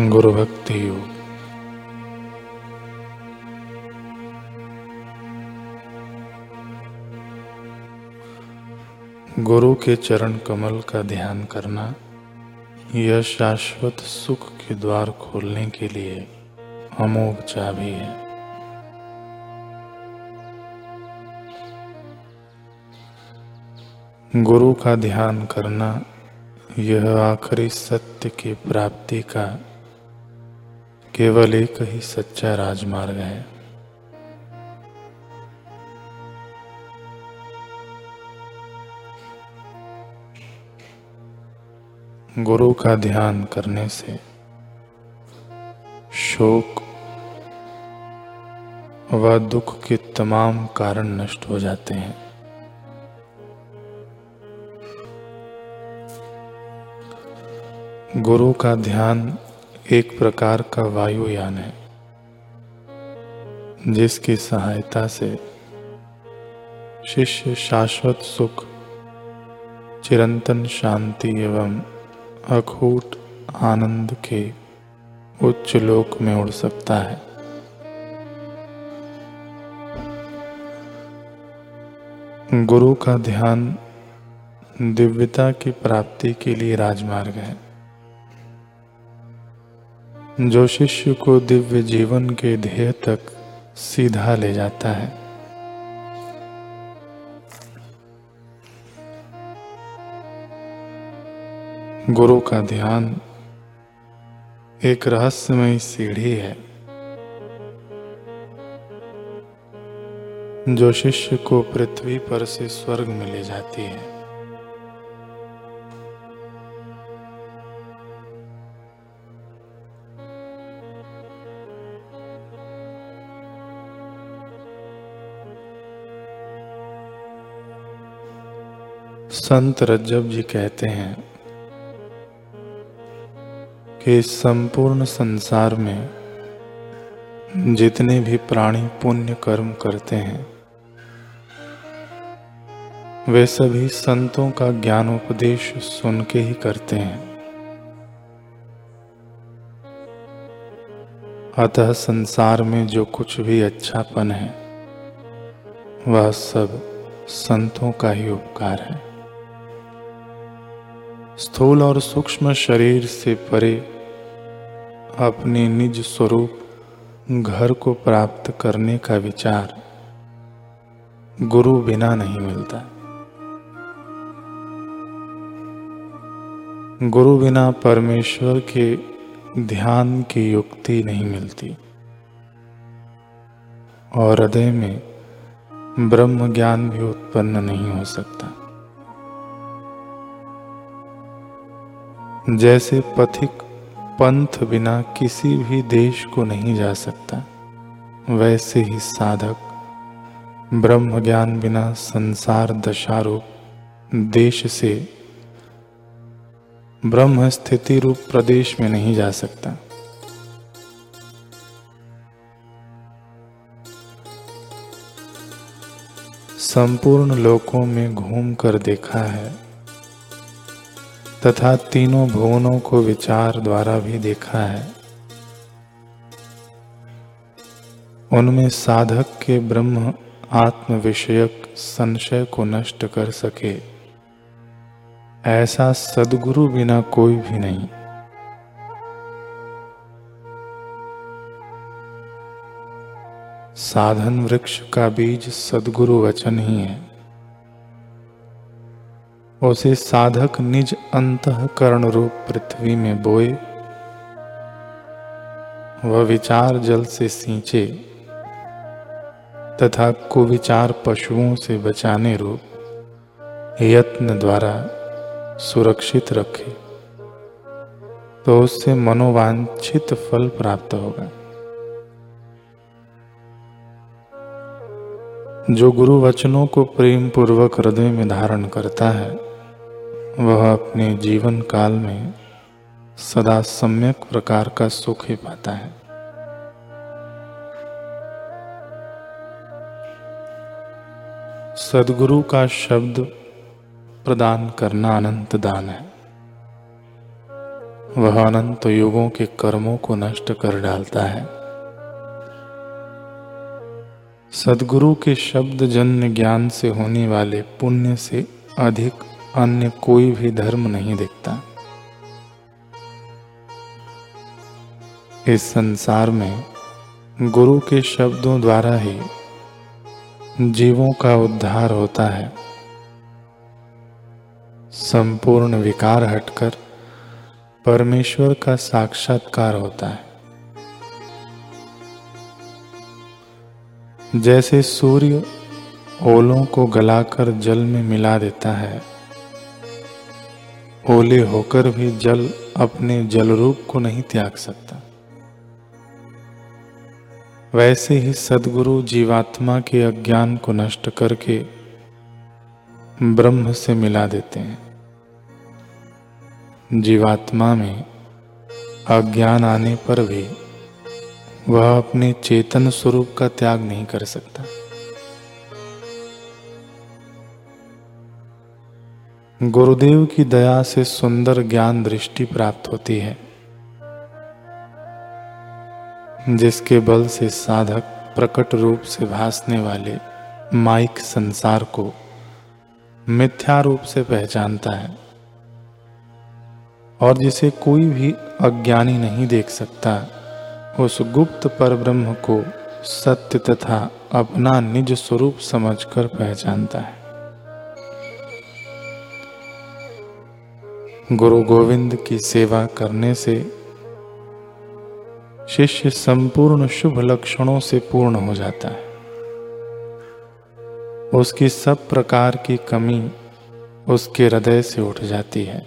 गुरु भक्ति योग। गुरु के चरण कमल का ध्यान करना, यह शाश्वत सुख के द्वार खोलने के लिए अमोघ चाबी है। गुरु का ध्यान करना, यह आखिरी सत्य की प्राप्ति का केवल एक ही सच्चा राजमार्ग है। गुरु का ध्यान करने से शोक व दुख के तमाम कारण नष्ट हो जाते हैं। गुरु का ध्यान एक प्रकार का वायुयान है, जिसकी सहायता से शिष्य शाश्वत सुख, चिरंतन शांति एवं अखूट आनंद के उच्च लोक में उड़ सकता है। गुरु का ध्यान दिव्यता की प्राप्ति के लिए राजमार्ग है। जो शिष्य को दिव्य जीवन के ध्येय तक सीधा ले जाता है। गुरु का ध्यान एक रहस्यमय सीढ़ी है, जो शिष्य को पृथ्वी पर से स्वर्ग में ले जाती है। संत रज्जब जी कहते हैं कि संपूर्ण संसार में जितने भी प्राणी पुण्य कर्म करते हैं, वे सभी संतों का ज्ञानोपदेश सुन के ही करते हैं। अतः संसार में जो कुछ भी अच्छापन है, वह सब संतों का ही उपकार है। स्थूल और सूक्ष्म शरीर से परे अपने निज स्वरूप घर को प्राप्त करने का विचार गुरु बिना नहीं मिलता। गुरु बिना परमेश्वर के ध्यान की युक्ति नहीं मिलती। और हृदय में ब्रह्म ज्ञान भी उत्पन्न नहीं हो सकता। जैसे पथिक पंथ बिना किसी भी देश को नहीं जा सकता, वैसे ही साधक ब्रह्म ज्ञान बिना संसार दशारूप, देश से ब्रह्म स्थिति रूप प्रदेश में नहीं जा सकता। संपूर्ण लोकों में घूम कर देखा है तथा तीनों भुवनों को विचार द्वारा भी देखा है। उनमें साधक के ब्रह्म आत्म विषयक संशय को नष्ट कर सके। ऐसा सदगुरु बिना कोई भी नहीं। साधन वृक्ष का बीज सदगुरु वचन ही है। उसे साधक निज अंतकरण रूप पृथ्वी में बोए। वह विचार जल से सींचे तथा कुविचार पशुओं से बचाने रूप यत्न द्वारा सुरक्षित रखे तो उससे मनोवांछित फल प्राप्त होगा। जो गुरु वचनों को प्रेम पूर्वक हृदय में धारण करता है वह अपने जीवन काल में सदा सम्यक प्रकार का सुख ही पाता है। सदगुरु का शब्द प्रदान करना अनंत दान है। वह अनंत युगों के कर्मों को नष्ट कर डालता है। सदगुरु के शब्द जन्य ज्ञान से होने वाले पुण्य से अधिक अन्य कोई भी धर्म नहीं दिखता। इस संसार में गुरु के शब्दों द्वारा ही जीवों का उद्धार होता है। संपूर्ण विकार हटकर परमेश्वर का साक्षात्कार होता है। जैसे सूर्य ओलों को गलाकर जल में मिला देता है ओले होकर भी जल अपने जल रूप को नहीं त्याग सकता। वैसे ही सदगुरु जीवात्मा के अज्ञान को नष्ट करके ब्रह्म से मिला देते हैं। जीवात्मा में अज्ञान आने पर भी वह अपने चेतन स्वरूप का त्याग नहीं कर सकता। गुरुदेव की दया से सुंदर ज्ञान दृष्टि प्राप्त होती है। जिसके बल से साधक प्रकट रूप से भासने वाले माइक संसार को मिथ्या रूप से पहचानता है और जिसे कोई भी अज्ञानी नहीं देख सकता, उस गुप्त पर ब्रह्म को सत्य तथा अपना निज स्वरूप समझकर पहचानता है। गुरु गोविंद की सेवा करने से, शिष्य संपूर्ण शुभ लक्षणों से पूर्ण हो जाता है। उसकी सब प्रकार की कमी उसके हृदय से उठ जाती है।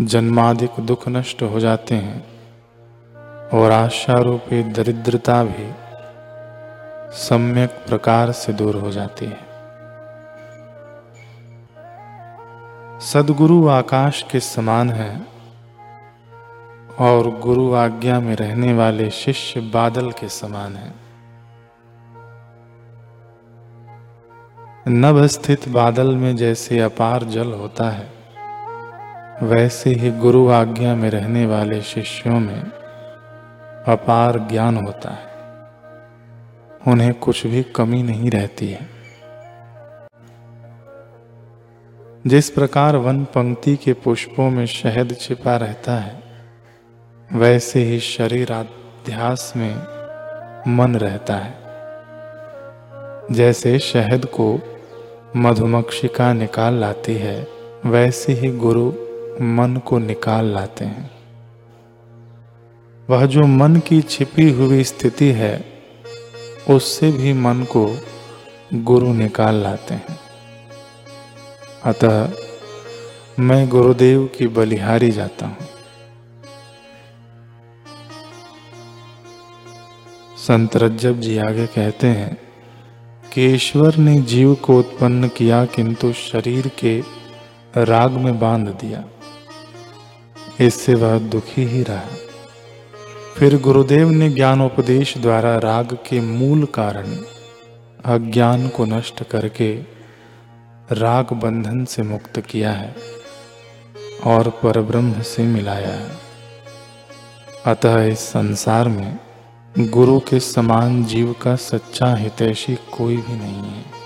जन्मादिक दुख नष्ट हो जाते हैं और आशा रूपी दरिद्रता भी सम्यक प्रकार से दूर हो जाती है। सदगुरु आकाश के समान है और गुरु आज्ञा में रहने वाले शिष्य बादल के समान हैं। नभ स्थित बादल में जैसे अपार जल होता है, वैसे ही गुरु आज्ञा में रहने वाले शिष्यों में अपार ज्ञान होता है। उन्हें कुछ भी कमी नहीं रहती है। जिस प्रकार वन पंक्ति के पुष्पों में शहद छिपा रहता है, वैसे ही शरीर अध्यास में मन रहता है। जैसे शहद को मधुमक्षिका निकाल लाती है, वैसे ही गुरु मन को निकाल लाते हैं। वह जो मन की छिपी हुई स्थिति है, उससे भी मन को गुरु निकाल लाते हैं। अतः मैं गुरुदेव की बलिहारी जाता हूँ। संत रज्जब जी आगे कहते हैं कि ईश्वर ने जीव को उत्पन्न किया, किंतु शरीर के राग में बाँध दिया। इससे वह दुखी ही रहा। फिर गुरुदेव ने ज्ञानोपदेश द्वारा राग के मूल कारण अज्ञान को नष्ट करके राग बंधन से मुक्त किया है और परब्रह्म से मिलाया है। अतः इस संसार में गुरु के समान जीव का सच्चा हितैषी कोई भी नहीं है।